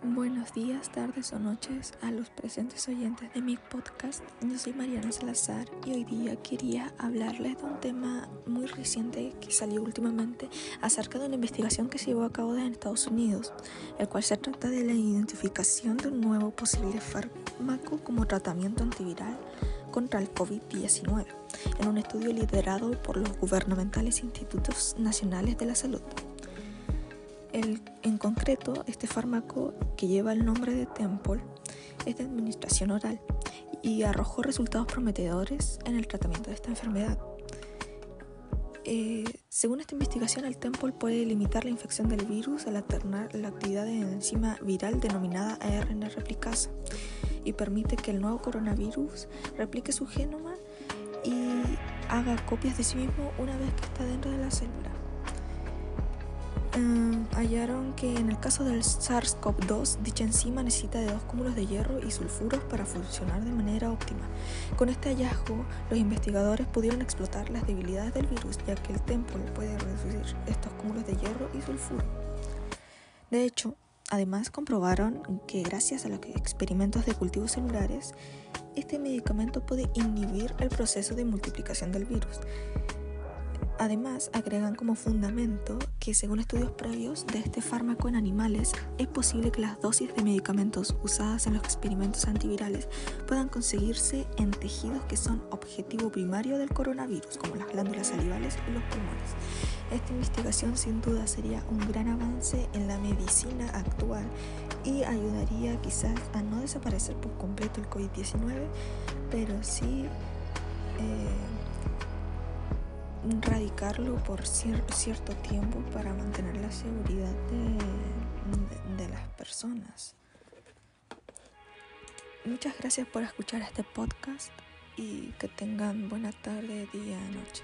Buenos días, tardes o noches a los presentes oyentes de mi podcast. Yo soy Mariana Salazar y hoy día quería hablarles de un tema muy reciente que salió últimamente acerca de una investigación que se llevó a cabo en Estados Unidos, el cual se trata de la identificación de un nuevo posible fármaco como tratamiento antiviral contra el COVID-19 en un estudio liderado por los gubernamentales institutos nacionales de la salud. En concreto, este fármaco que lleva el nombre de Temple es de administración oral y arrojó resultados prometedores en el tratamiento de esta enfermedad. Eh, según esta investigación, el Temple puede limitar la infección del virus al alternar la actividad de la enzima viral denominada ARN replicasa y permite que el nuevo coronavirus replique su genoma y haga copias de sí mismo una vez que está dentro de la célula. Em, hallaron que en el caso del SARS-CoV-2 dicha enzima necesita de dos cúmulos de hierro y sulfuros para funcionar de manera óptima. Con este hallazgo, los investigadores pudieron explotar las debilidades del virus, ya que el temple puede reducir estos cúmulos de hierro y sulfuro. De hecho, además comprobaron que gracias a los experimentos de cultivos celulares, este medicamento puede inhibir el proceso de multiplicación del virus. Además, agregan como fundamento que según estudios previos de este fármaco en animales, es posible que las dosis de medicamentos usadas en los experimentos antivirales puedan conseguirse en tejidos que son objetivo primario del coronavirus, como las glándulas salivales y los pulmones. Esta investigación sin duda sería un gran avance en la medicina actual y ayudaría quizás a no desaparecer por completo el COVID-19, pero sí... Eh, radicarlo por cierto tiempo para mantener la seguridad de, de las personas. Muchas gracias por escuchar este podcast y que tengan buena tarde, día, noche.